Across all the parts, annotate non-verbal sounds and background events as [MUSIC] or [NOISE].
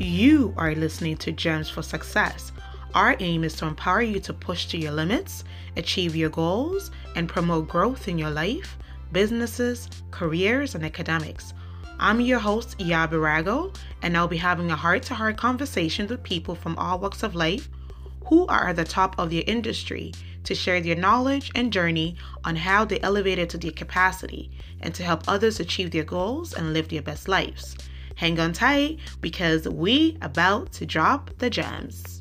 You are listening to Gems for Success. Our aim is to empower you to push to your limits, achieve your goals, and promote growth in your life, businesses, careers, and academics. I'm your host, Yabirago, and I'll be having a heart to heart conversation with people from all walks of life who are at the top of their industry to share their knowledge and journey on how they elevated to their capacity and to help others achieve their goals and live their best lives. Hang on tight because we about to drop the gems.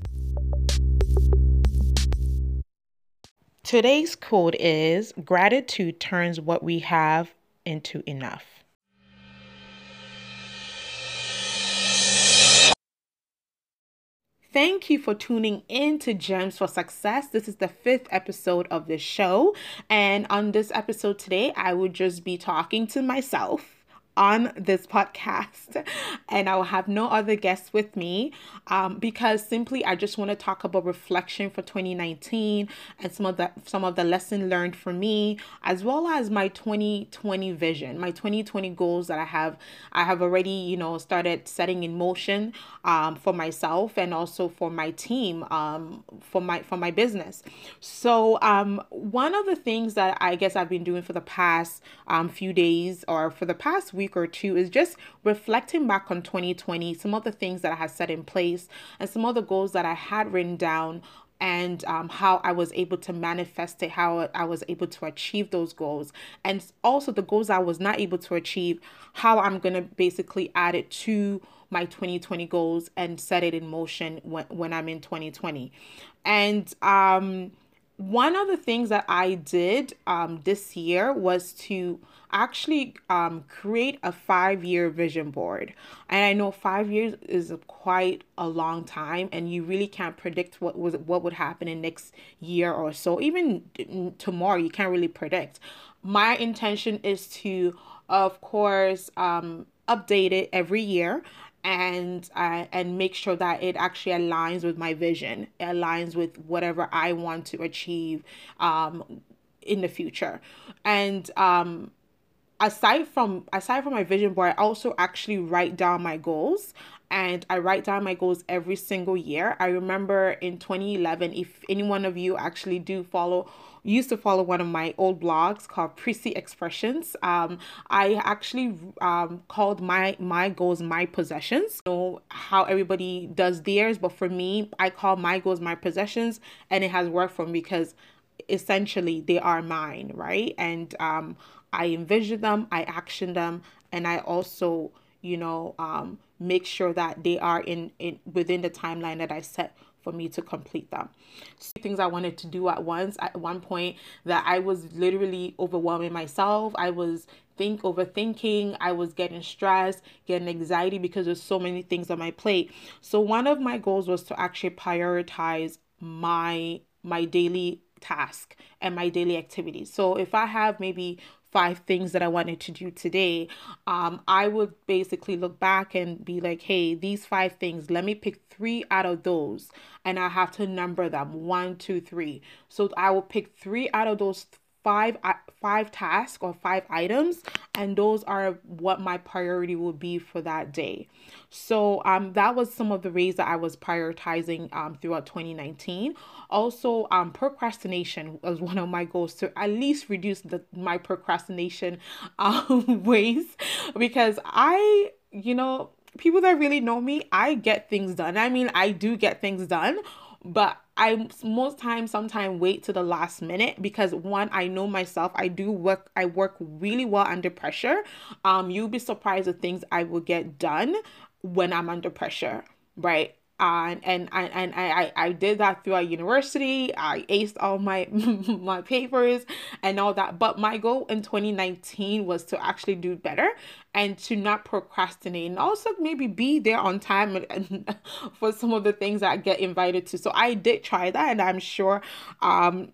Today's quote is gratitude turns what we have into enough. Thank you for tuning in to Gems for Success. This is the fifth episode of the show. And on this episode today, I will just be talking to myself on this podcast, [LAUGHS] and I will have no other guests with me um, because simply I just want to talk about reflection for 2019 and some of the some of the lesson learned for me, as well as my 2020 vision, my 2020 goals that I have I have already you know started setting in motion um, for myself and also for my team um, for my for my business. So um, one of the things that I guess I've been doing for the past um, few days or for the past week week or two is just reflecting back on 2020, some of the things that I had set in place, and some of the goals that I had written down and um, how I was able to manifest it, how I was able to achieve those goals, and also the goals I was not able to achieve, how I'm to basically add it to my 2020 goals and set it in motion when, when I'm in 2020. And um, one of the things that I did um, this year was to actually um, create a five year vision board. And I know five years is quite a long time, and you really can't predict what was what would happen in next year or so. Even tomorrow, you can't really predict. My intention is to, of course, um, update it every year and uh, and make sure that it actually aligns with my vision. It aligns with whatever i want to achieve um in the future. And um aside from aside from my vision board i also actually write down my goals. And I write down my goals every single year. I remember in 2011, if any one of you actually do follow, used to follow one of my old blogs called Prissy Expressions. Um, I actually um, called my my goals my possessions. You know how everybody does theirs, but for me, I call my goals my possessions, and it has worked for me because essentially they are mine, right? And um, I envision them, I action them, and I also, you know, um, make sure that they are in, in within the timeline that I set for me to complete them. So things I wanted to do at once at one point that I was literally overwhelming myself. I was think overthinking, I was getting stressed, getting anxiety because there's so many things on my plate. So one of my goals was to actually prioritize my my daily task and my daily activities. So if I have maybe five things that I wanted to do today, um, I would basically look back and be like, hey, these five things, let me pick three out of those. And I have to number them one, two, three. So I will pick three out of those five five tasks or five items and those are what my priority will be for that day. So um that was some of the ways that i was prioritizing um throughout 2019 also um procrastination was [LAUGHS] one of my goals to at least reduce the my procrastination [LAUGHS] um ways. Because i you know people that really know me i get things done. I mean i do get things done but I most times sometimes wait to the last minute because one I know myself I do work I work really well under pressure. Um you'll be surprised the things I will get done when I'm under pressure, right? And and and, and I, I did that throughout university. I aced all my [LAUGHS] my papers and all that. But my goal in 2019 was to actually do better and to not procrastinate and also maybe be there on time and, and [LAUGHS] for some of the things that I get invited to. So I did try that and I'm sure um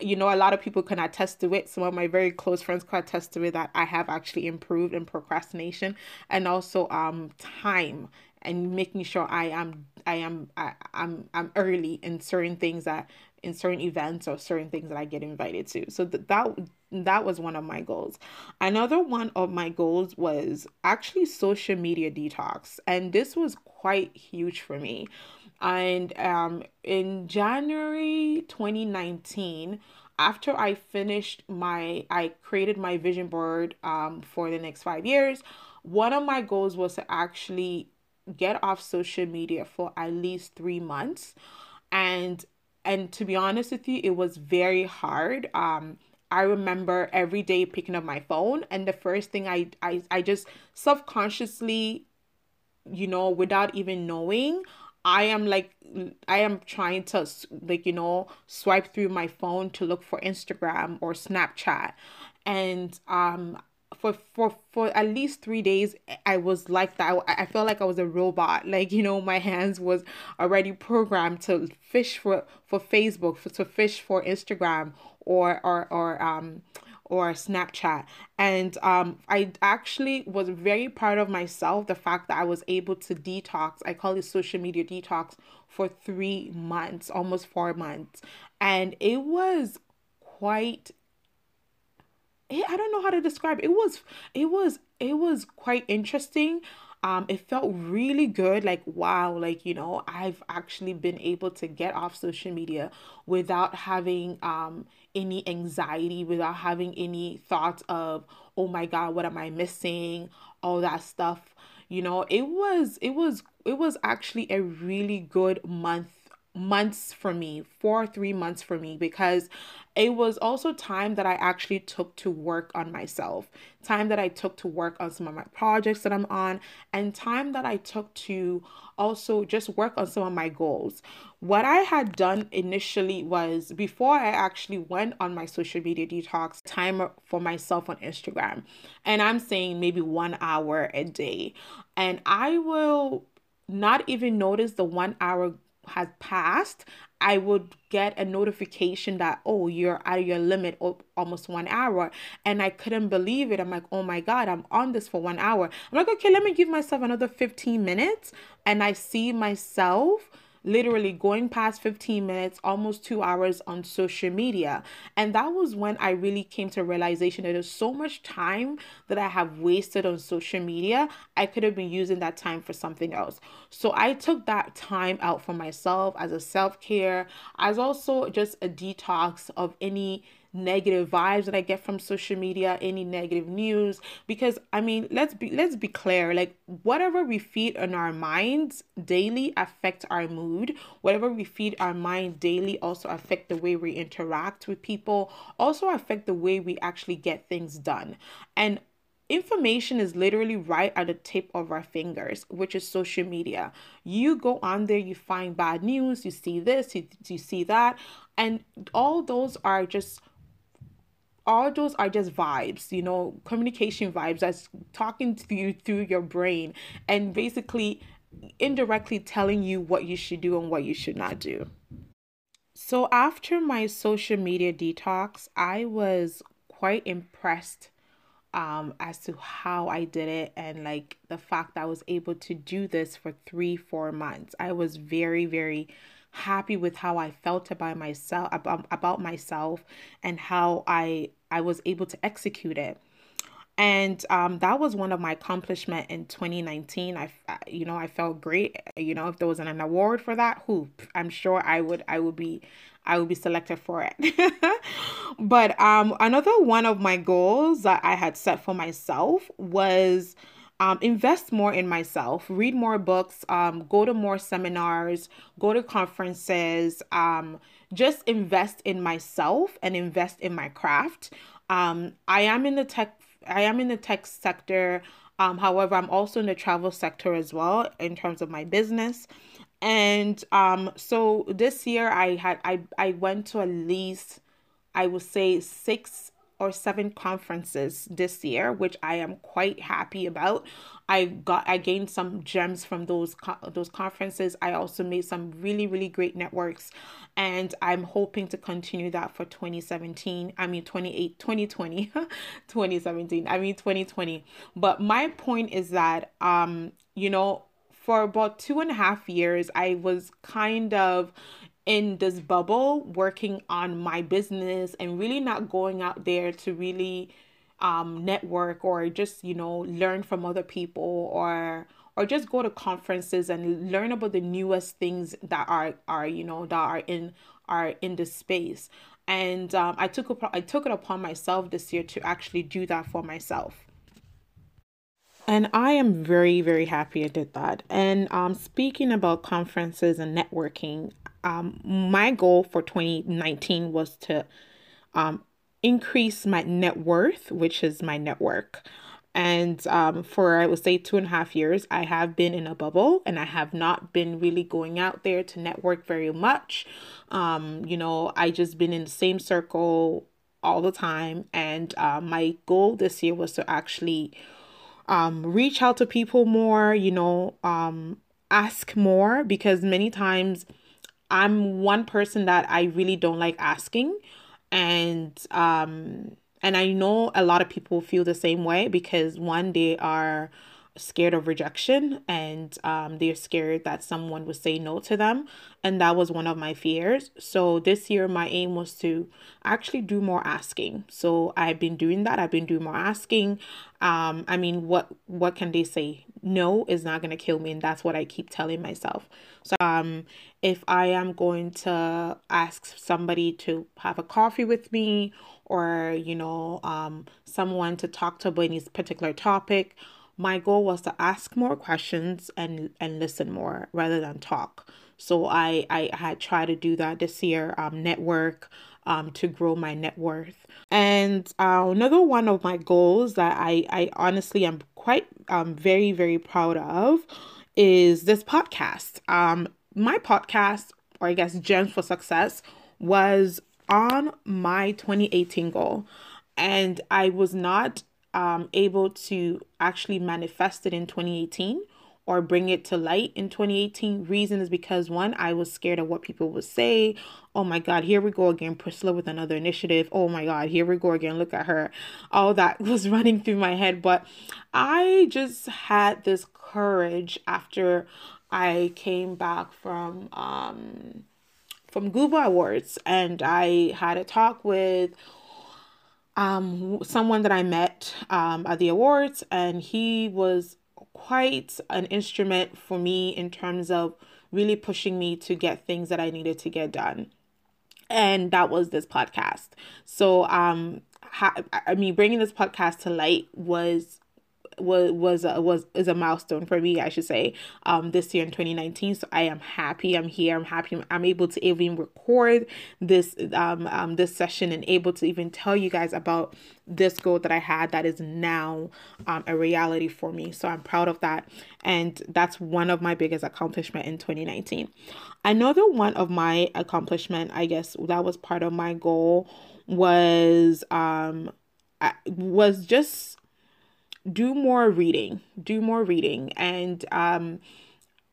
you know, a lot of people can attest to it. Some of my very close friends can attest to it that I have actually improved in procrastination and also um time and making sure I am I am I, I'm I'm early in certain things that in certain events or certain things that I get invited to. So that that that was one of my goals. Another one of my goals was actually social media detox, and this was quite huge for me. And um, in January 2019, after I finished my, I created my vision board um, for the next five years. One of my goals was to actually get off social media for at least three months, and and to be honest with you, it was very hard. Um, I remember every day picking up my phone, and the first thing I I I just subconsciously, you know, without even knowing, I am like I am trying to like you know swipe through my phone to look for Instagram or Snapchat and um for for for at least 3 days I was like that I, I felt like I was a robot [LAUGHS] like you know my hands was already programmed to fish for for Facebook for, to fish for Instagram or or or um or Snapchat. And um, I actually was very proud of myself, the fact that I was able to detox, I call it social media detox, for three months, almost four months. And it was quite I don't know how to describe it. it was it was it was quite interesting. Um it felt really good. Like wow like you know i've actually been able to get off social media without having um any anxiety without having any thoughts of oh my god what am i missing? All that stuff. You know it was it was it was actually a really good month months for me, four, or three months for me, because it was also time that I actually took to work on myself, time that I took to work on some of my projects that I'm on, and time that I took to also just work on some of my goals. What I had done initially was before I actually went on my social media detox, time for myself on Instagram. And I'm saying maybe one hour a day. And I will not even notice the one hour has passed, I would get a notification that, oh, you're of your limit of almost one hour. And I couldn't believe it. I'm like, oh my God, I'm on this for one hour. I'm like, okay, let me give myself another 15 minutes. And I see myself literally going past 15 minutes, almost two hours on social media. And that was when I really came to realization that there's so much time that I have wasted on social media. I could have been using that time for something else. So I took that time out for myself as a self care, as also just a detox of any negative vibes that I get from social media, any negative news because I mean, let's be let's be clear, like whatever we feed on our minds daily affects our mood. Whatever we feed our mind daily also affect the way we interact with people, also affect the way we actually get things done. And information is literally right at the tip of our fingers, which is social media. You go on there, you find bad news, you see this, you, you see that, and all those are just all those are just vibes, you know, communication vibes that's talking to you through your brain and basically indirectly telling you what you should do and what you should not do. So, after my social media detox, I was quite impressed um, as to how I did it and like the fact that I was able to do this for three, four months. I was very, very happy with how I felt about myself about, about myself and how I I was able to execute it. And um, that was one of my accomplishment in 2019. I, you know, I felt great. You know, if there was an award for that, who I'm sure I would, I would be, I would be selected for it. [LAUGHS] but um, another one of my goals that I had set for myself was um, invest more in myself, read more books, um, go to more seminars, go to conferences, um, just invest in myself and invest in my craft. Um, I am in the tech, I am in the tech sector. Um, however, I'm also in the travel sector as well in terms of my business. And um, so this year I had I I went to at least I would say six or seven conferences this year, which I am quite happy about. I got I gained some gems from those those conferences. I also made some really really great networks and I'm hoping to continue that for 2017. I mean 28 2020 2017. [LAUGHS] I mean 2020. But my point is that um you know for about two and a half years I was kind of in this bubble working on my business and really not going out there to really um, network or just you know learn from other people or or just go to conferences and learn about the newest things that are are you know that are in are in the space and um, I took I took it upon myself this year to actually do that for myself. And I am very, very happy I did that. And um, speaking about conferences and networking, um, my goal for 2019 was to um, increase my net worth, which is my network. And um, for, I would say, two and a half years, I have been in a bubble and I have not been really going out there to network very much. Um, you know, I just been in the same circle all the time. And uh, my goal this year was to actually um, reach out to people more, you know, um, ask more because many times I'm one person that I really don't like asking. And, um, and I know a lot of people feel the same way because one, they are scared of rejection and um, they're scared that someone would say no to them. And that was one of my fears. So this year, my aim was to actually do more asking. So I've been doing that. I've been doing more asking. Um, I mean, what what can they say? No is not gonna kill me, and that's what I keep telling myself. So um, if I am going to ask somebody to have a coffee with me or you know um, someone to talk to about any particular topic my goal was to ask more questions and and listen more rather than talk. So i i had tried to do that this year um network um to grow my net worth. And uh, another one of my goals that i i honestly am quite um very very proud of is this podcast. Um my podcast or i guess gems for success was on my 2018 goal. And I was not um, able to actually manifest it in 2018 or bring it to light in 2018 reason is because one i was scared of what people would say. Oh my god here we go again priscilla with another initiative. Oh my god here we go again look at her. All that [LAUGHS] was running through my head. But i just had this courage after i came back from um from Google Awards, and I had a talk with um, someone that I met um, at the awards, and he was quite an instrument for me in terms of really pushing me to get things that I needed to get done. And that was this podcast. So, um, ha- I mean, bringing this podcast to light was was was a, was is a milestone for me I should say um this year in 2019 so I am happy. I'm here. I'm happy. I'm able to even record this um, um this session and able to even tell you guys about this goal that I had that is now um, a reality for me. So I'm proud of that. And that's one of my biggest accomplishment in 2019 another one of my accomplishment I guess that was part of my goal was um I was just do more reading, do more reading. And um,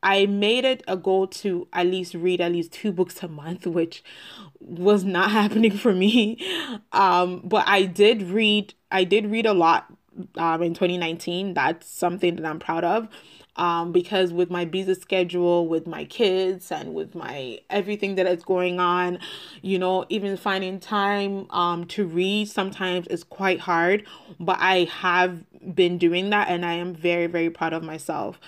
I made it a goal to at least read at least two books a month, [LAUGHS] which was not [LAUGHS] happening for me. Um, but I did read, I did read a lot um, in 2019. That's something that I'm proud of um, because with my busy schedule, with my kids, and with my everything that is going on, you know, even finding time um, to read sometimes is quite hard. But I have been doing that, and I am very, very proud of myself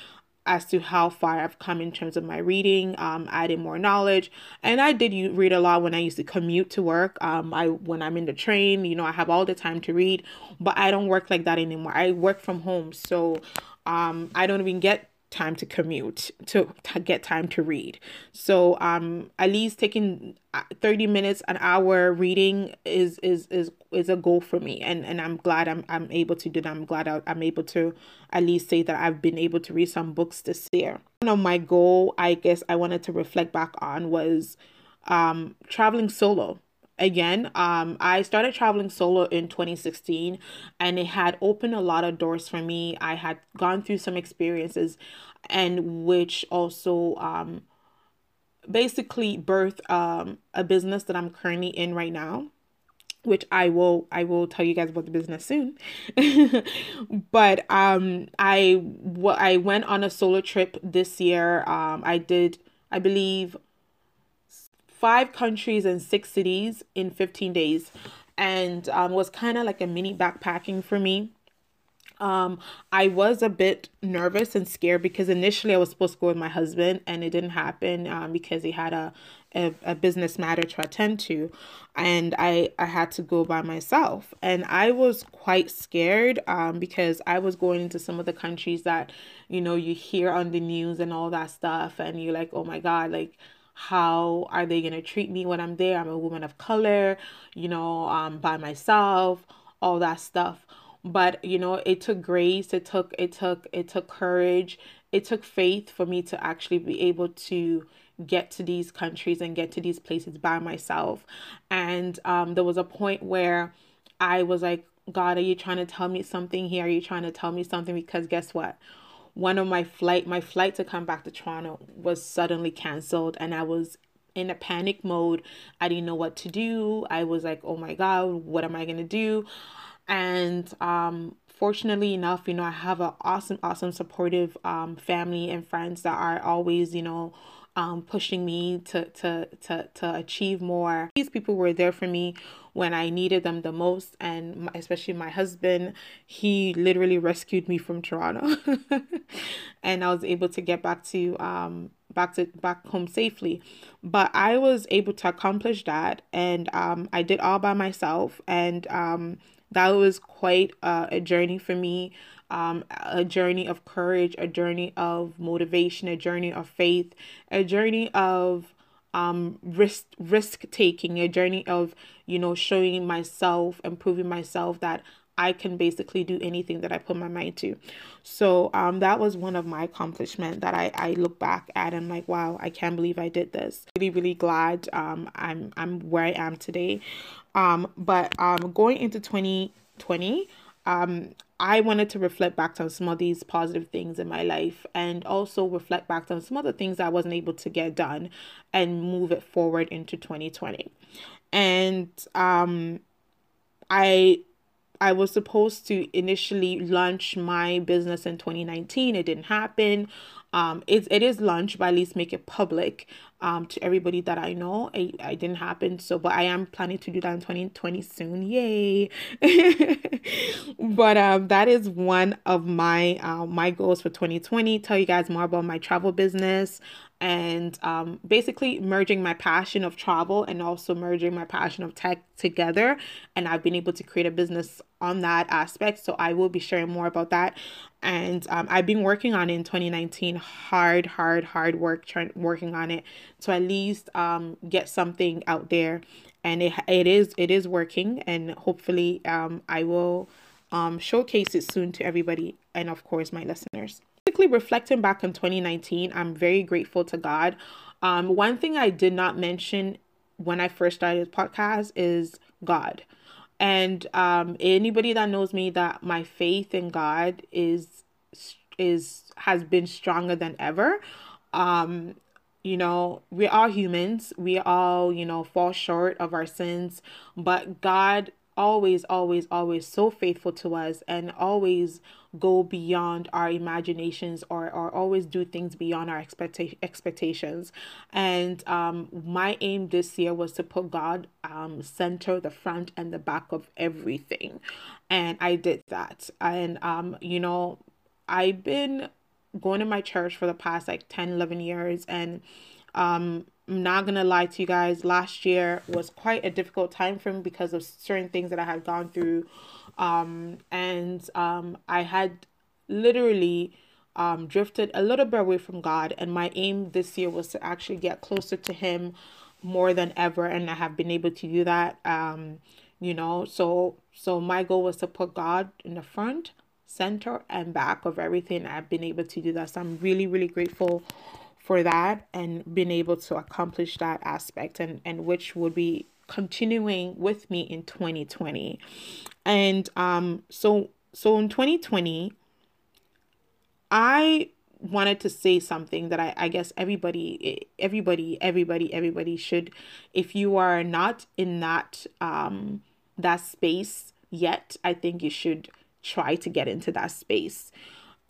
as to how far I've come in terms of my reading, um, adding more knowledge. And I did you read a lot when I used to commute to work. Um, I when I'm in the train, you know, I have all the time to read, but I don't work like that anymore. I work from home, so um, I don't even get time to commute to, to get time to read. So um at least taking uh, 30 minutes an hour reading is is is is a goal for me. And and i'm glad i'm, I'm able to do that. I'm glad i'm able to at least say that i've been able to read some books this year. One of my goal i guess i wanted to reflect back on was um traveling solo again um i started traveling solo in 2016 and it had opened a lot of doors for me i had gone through some experiences and which also um basically birthed um a business that i'm currently in right now which I will I will tell you guys about the business soon. [LAUGHS] but um I what I went on a solo trip this year. Um I did I believe five countries and six cities in 15 days. And um, was kind of like a mini backpacking for me. Um i was a bit nervous and scared because initially i was supposed to go with my husband and it didn't happen um, because he had a, a, a business matter to attend to. And i i had to go by myself. And i was quite scared um because i was going into some of the countries that you know you hear on the news and all that stuff and you're like oh my god like how are they going to treat me when i'm there? I'm a woman of color you know um by myself all that stuff. But you know it took grace it took it took it took courage it took faith for me to actually be able to get to these countries and get to these places by myself. And um, there was a point where i was like god are you trying to tell me something here? Are you trying to tell me something? Because guess what one of my flight my flight to come back to toronto was suddenly canceled and i was in a panic mode. I didn't know what to do. I was like oh my god what am i going to do? And um fortunately enough you know i have an awesome awesome supportive um family and friends that are always you know um pushing me to to to to achieve more. These people were there for me when i needed them the most and especially my husband he literally rescued me from toronto. [LAUGHS] And i was able to get back to um back to back home safely. But i was able to accomplish that and um i did all by myself and um that was quite uh, a journey for me um, a journey of courage a journey of motivation a journey of faith a journey of um, risk risk taking a journey of you know showing myself and proving myself that I can basically do anything that I put my mind to. So um, that was one of my accomplishments that I, I look back at and like, wow, I can't believe I did this. Really, really glad um, I'm I'm where I am today. Um, but um, going into 2020, um, I wanted to reflect back on some of these positive things in my life and also reflect back on some of the things I wasn't able to get done and move it forward into 2020. And um, I I was supposed to initially launch my business in 2019. It didn't happen. Um, it, it is launched, but at least make it public um, to everybody that I know. It, it didn't happen. So, but I am planning to do that in 2020 soon. Yay. [LAUGHS] but um, that is one of my uh, my goals for 2020. Tell you guys more about my travel business and um, basically merging my passion of travel and also merging my passion of tech together. And I've been able to create a business on that aspect. So I will be sharing more about that. And um, I've been working on it in 2019, hard, hard, hard work, trying working on it to at least um, get something out there. And it, it is it is working, and hopefully um, I will um, showcase it soon to everybody and of course my listeners basically reflecting back on 2019, I'm very grateful to God. Um, one thing I did not mention when I first started this podcast is God. And um, anybody that knows me that my faith in God is is has been stronger than ever. Um, you know, we're humans. We all, you know, fall short of our sins, but God always, always, always so faithful to us and always go beyond our imaginations or, or always do things beyond our expecta- expectations. And um, my aim this year was to put God um, center, the front and the back of everything. And I did that. And, um, you know, I've been going to my church for the past like 10, 11 years. And um, I'm not gonna lie to you guys, last year was quite a difficult time for me because of certain things that I had gone through. Um, and um, I had literally um, drifted a little bit away from God. And my aim this year was to actually get closer to Him more than ever. And I have been able to do that. Um, you know, so so my goal was to put God in the front, center, and back of everything. I've been able to do that. So I'm really, really grateful for that and being able to accomplish that aspect and and which would be continuing with me in 2020 and um so so in 2020 i wanted to say something that I, I guess everybody everybody everybody everybody should if you are not in that um that space yet i think you should try to get into that space.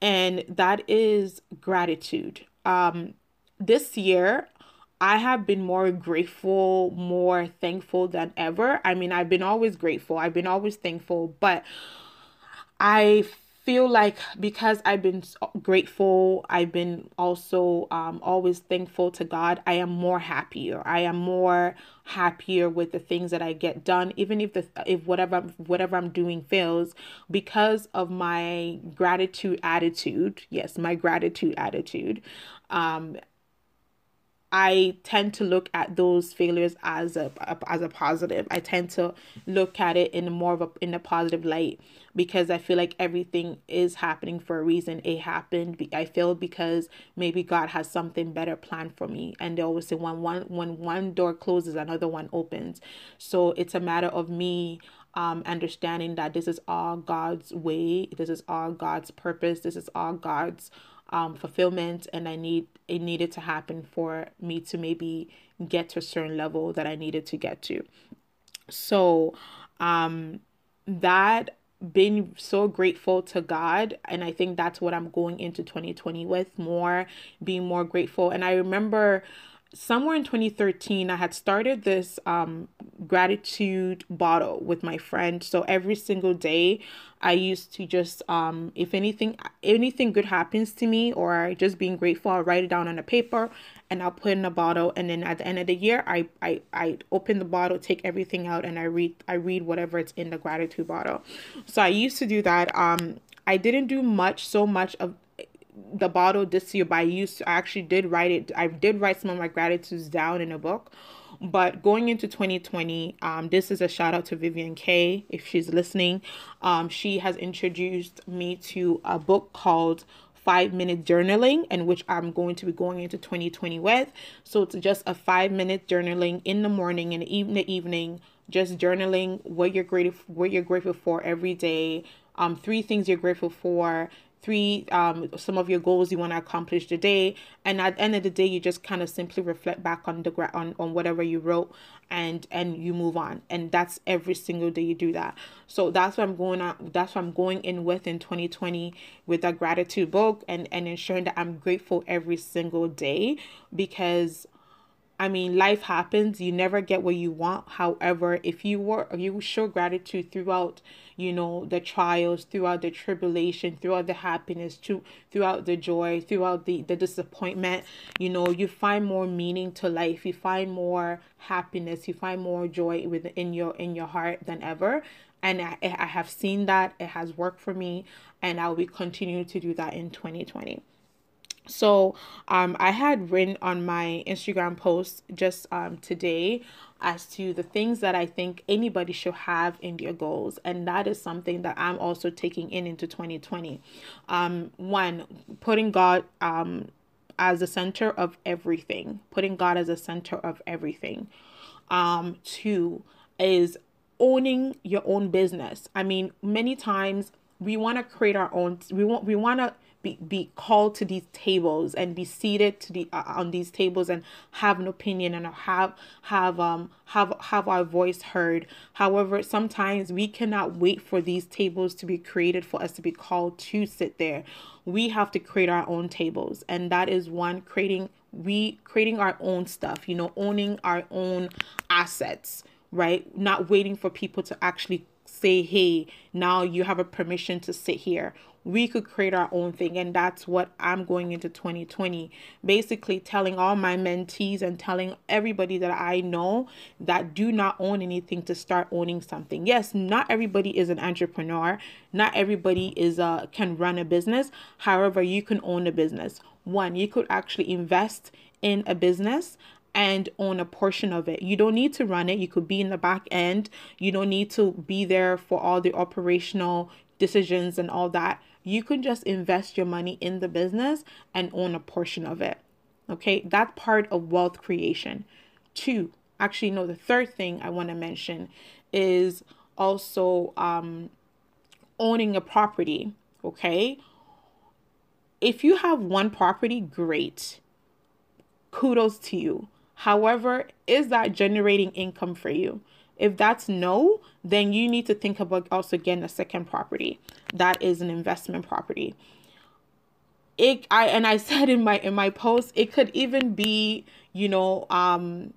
And that is gratitude. Um this year I have been more grateful, more thankful than ever. I mean, I've been always grateful, I've been always thankful, but I feel like because I've been grateful, I've been also um, always thankful to God, I am more happier. I am more happier with the things that I get done, even if the if whatever whatever I'm doing fails, because of my gratitude attitude. Yes, my gratitude attitude. Um, I tend to look at those failures as a, a, as a positive. I tend to look at it in more of a in a positive light because I feel like everything is happening for a reason. It happened. I feel because maybe God has something better planned for me. And they always say when one when one door closes, another one opens. So it's a matter of me um, understanding that this is all God's way. This is all God's purpose. This is all God's um, fulfillment and I need it needed to happen for me to maybe get to a certain level that I needed to get to. So um that been so grateful to God and I think that's what I'm going into 2020 with more being more grateful and I remember somewhere in 2013 i had started this um, gratitude bottle with my friend. So every single day i used to just um, if anything anything good happens to me or just being grateful i'll write it down on a paper and i'll put in a bottle. And then at the end of the year i i, I open the bottle take everything out and i read i read whatever it's in the gratitude bottle. So i used to do that. Um I didn't do much so much of the bottle this year, but I used I actually did write it. I did write some of my gratitudes down in a book. But going into 2020, um, this is a shout out to Vivian K. If she's listening, um, she has introduced me to a book called five minute journaling and which I'm going to be going into 2020 with. So it's just a five minute journaling in the morning and in the evening, just journaling what you're grateful what you're grateful for every day. Um, three things you're grateful for, three um some of your goals you want to accomplish today. And at the end of the day you just kind of simply reflect back on the gra- on, on whatever you wrote and and you move on. And that's every single day you do that. So that's what i'm going on that's what i'm going in with in 2020 with that gratitude book and and ensuring that i'm grateful every single day because I mean, life happens. You never get what you want. However, if you were you show gratitude throughout, you know, the trials, throughout the tribulation, throughout the happiness, to throughout the joy, throughout the the disappointment, you know, you find more meaning to life. You find more happiness. You find more joy within your in your heart than ever. And I, I have seen that it has worked for me, and I will be continuing to do that in twenty twenty. So um, I had written on my Instagram post just um, today as to the things that I think anybody should have in their goals. And that is something that I'm also taking in into 2020. Um, one, putting God um, as the center of everything, putting God as the center of everything. Um, two is owning your own business. I mean, many times we want to create our own, we want, we want to be, be called to these tables and be seated to the uh, on these tables and have an opinion and have have um have have our voice heard. However sometimes we cannot wait for these tables to be created for us to be called to sit there. We have to create our own tables and that is one creating we creating our own stuff you know owning our own assets right? Not waiting for people to actually say hey now you have a permission to sit here we could create our own thing and that's what i'm going into 2020 basically telling all my mentees and telling everybody that i know that do not own anything to start owning something yes not everybody is an entrepreneur not everybody is uh can run a business however you can own a business one you could actually invest in a business and own a portion of it. You don't need to run it. You could be in the back end. You don't need to be there for all the operational decisions and all that you can just invest your money in the business and own a portion of it. Okay, that's part of wealth creation. Two, actually, no, the third thing I want to mention is also um, owning a property. Okay, if you have one property, great. Kudos to you. However, is that generating income for you? If that's no, then you need to think about also getting a second property. That is an investment property. it I and I [LAUGHS] said in my in my post it could even be you know um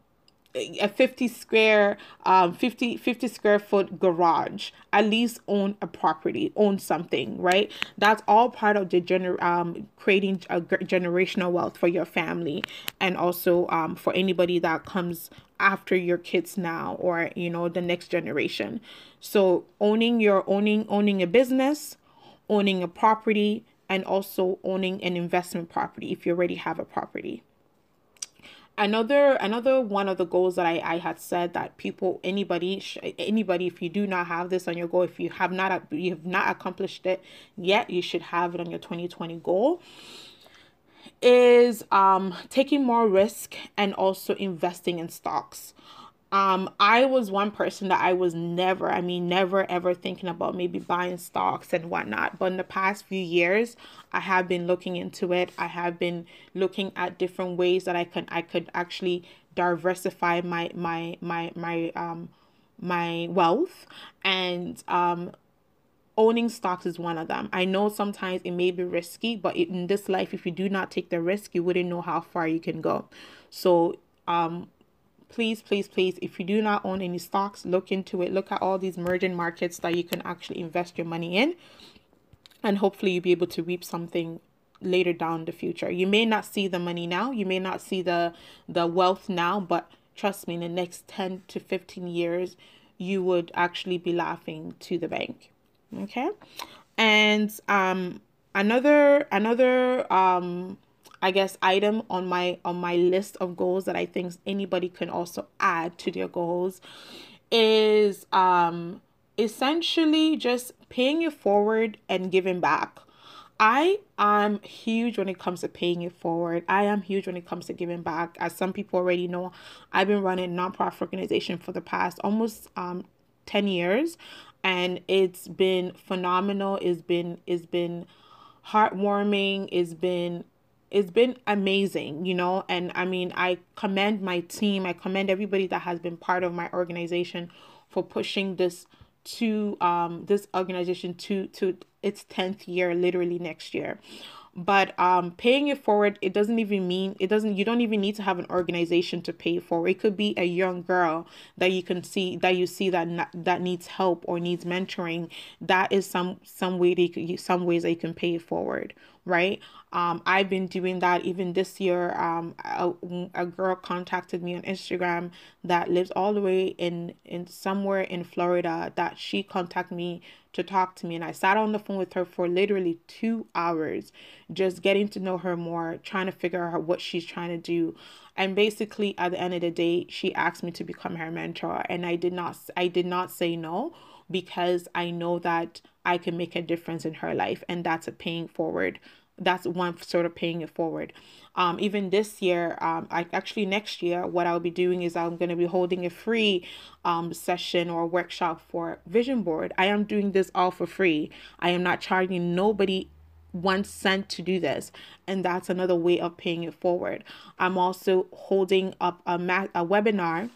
a 50 square um 50 50 square foot garage. At least own a property own something right? That's all part of the gener um creating a generational wealth for your family and also um for anybody that comes after your kids now or you know the next generation. So owning your owning owning a business owning a property and also owning an investment property if you already have a property. Another another one of the goals that I, I had said that people anybody anybody if you do not have this on your goal if you have not you have not accomplished it yet you should have it on your 2020 goal is um taking more risk and also investing in stocks. Um i was one person that i was never i mean never ever thinking about maybe buying stocks and whatnot. But in the past few years i have been looking into it. I have been looking at different ways that i can i could actually diversify my my my my um my wealth. And um owning stocks is one of them. I know sometimes it may be risky, but in this life, if you do not take the risk, you wouldn't know how far you can go. So, um, please, please, please, if you do not own any stocks, look into it. Look at all these emerging markets that you can actually invest your money in. And hopefully you'll be able to reap something later down the future. You may not see the money now, you may not see the the wealth now, but trust me, in the next 10 to 15 years, you would actually be laughing to the bank. Okay? And um another another um I guess item on my on my list of goals that I think anybody can also add to their goals is um essentially just paying it forward and giving back. I am huge when it comes to paying it forward. I am huge when it comes to giving back. As some people already know, I've been running a nonprofit organization for the past almost um 10 years and it's been phenomenal. It's been it's been heartwarming. It's been it's been amazing, you know, and I mean, I commend my team. I commend everybody that has been part of my organization for pushing this to um this organization to to its 10th year literally next year but um paying it forward it doesn't even mean it doesn't you don't even need to have an organization to pay for it. Could be a young girl that you can see that you see that that needs help or needs mentoring. That is some some way that you, some ways that you can pay it forward right um i've been doing that even this year um a, a girl contacted me on instagram that lives all the way in in somewhere in florida that she contacted me to talk to me. And I sat on the phone with her for literally two hours, just getting to know her more, trying to figure out what she's trying to do. And basically at the end of the day, she asked me to become her mentor. And I did not I did not say no because I know that I can make a difference in her life. And that's a paying forward. That's one sort of paying it forward um, even this year, um, I actually next year, what I'll be doing is I'm going to be holding a free um, session or workshop for Vision Board. I am doing this all for free. I am not charging nobody one cent to do this and that's another way of paying it forward i'm also holding up a, ma- a webinar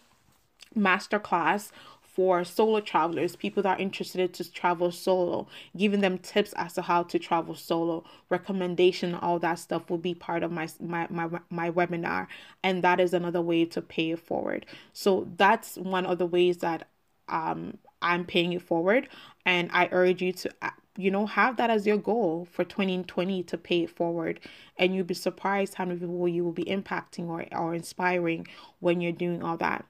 masterclass for solo travelers, people that are interested to travel solo, giving them tips as to how to travel solo, recommendation, all that stuff will be part of my my my, my webinar. And that is another way to pay it forward. So that's one of the ways that um I'm paying it forward. And I urge you to uh, you know have that as your goal for 2020 to pay it forward and you'll be surprised how many people you will be impacting or, or inspiring when you're doing all that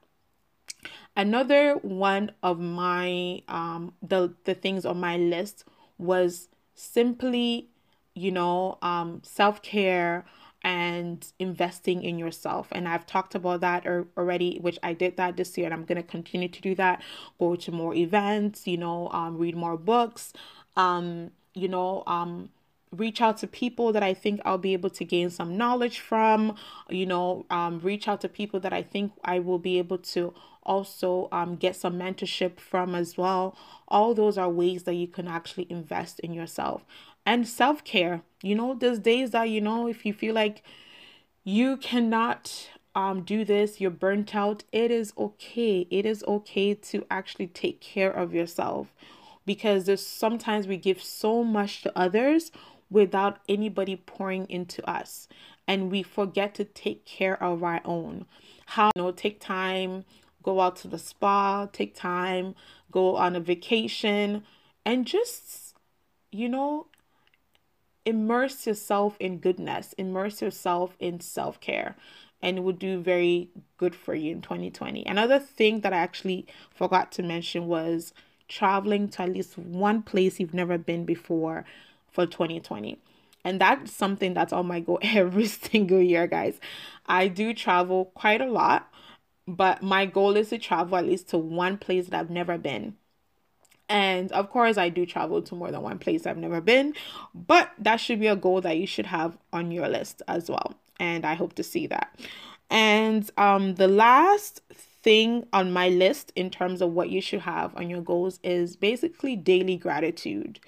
Another one of my um the the things on my list was simply, you know, um self-care and investing in yourself. And I've talked about that or, already, which I did that this year and I'm going to continue to do that. Go to more events, you know, um, read more books, um, you know, um, reach out to people that I think I'll be able to gain some knowledge from, you know, um, reach out to people that I think I will be able to also um, get some mentorship from as well. All those are ways that you can actually invest in yourself. And self care, you know, there's days that, you know, if you feel like you cannot um do this you're burnt out it is okay it is okay to actually take care of yourself because there's sometimes we give so much to others without anybody pouring into us. And we forget to take care of our own. How, you know, take time, go out to the spa, take time, go on a vacation, and just, you know, immerse yourself in goodness, immerse yourself in self care, and it would do very good for you in 2020. Another thing that I actually forgot to mention was traveling to at least one place you've never been before for 2020. And that's something that's on my go [LAUGHS] every single year, guys. I do travel quite a lot, but my goal is to travel at least to one place that I've never been. And of course, I do travel to more than one place I've never been, but that should be a goal that you should have on your list as well. And I hope to see that. And um, the last thing on my list in terms of what you should have on your goals is basically daily gratitude.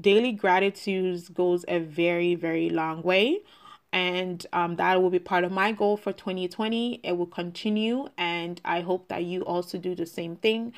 Daily gratitude goes a very, very long way. And um, that will be part of my goal for 2020. It will continue. And I hope that you also do the same thing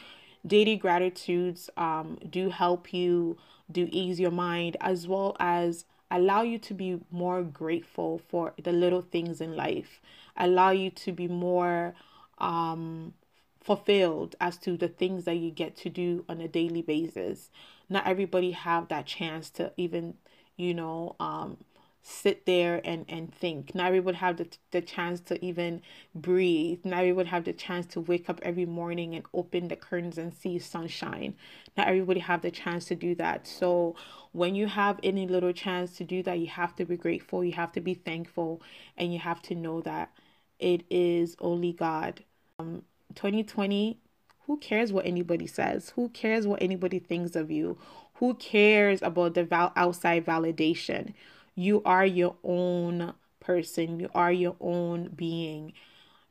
daily gratitudes um, do help you do ease your mind as well as allow you to be more grateful for the little things in life allow you to be more um, fulfilled as to the things that you get to do on a daily basis not everybody have that chance to even you know um, sit there and, and think. We would have the, the chance to even breathe. We would have the chance to wake up every morning and open the curtains and see sunshine. Not everybody have the chance to do that. So when you have any little chance to do that, you have to be grateful, you have to be thankful, and you have to know that it is only God. Um 2020 who cares what anybody says? Who cares what anybody thinks of you? Who cares about the val- outside validation? You are your own person, you are your own being.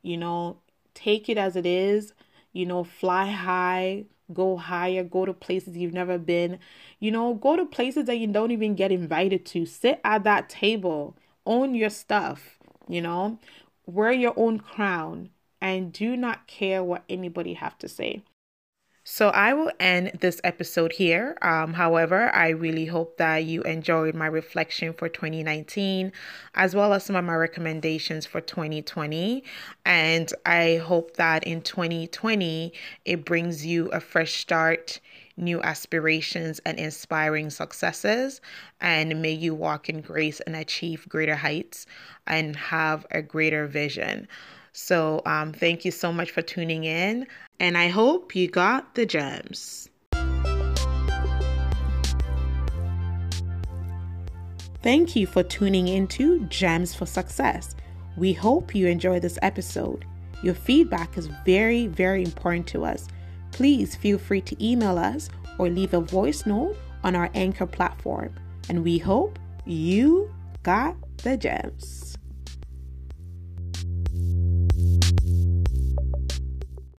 You know, take it as it is, you know, fly high, go higher, go to places you've never been, you know, go to places that you don't even get invited to. Sit at that table, own your stuff, you know, wear your own crown, and do not care what anybody have to say. So I will end this episode here. Um, however, I really hope that you enjoyed my reflection for 2019, as well as some of my recommendations for 2020. And I hope that in 2020, it brings you a fresh start, new aspirations, and inspiring successes. And may you walk in grace and achieve greater heights and have a greater vision. So, um, thank you so much for tuning in, and I hope you got the gems. Thank you for tuning into Gems for Success. We hope you enjoy this episode. Your feedback is very, very important to us. Please feel free to email us or leave a voice note on our Anchor platform. And we hope you got the gems.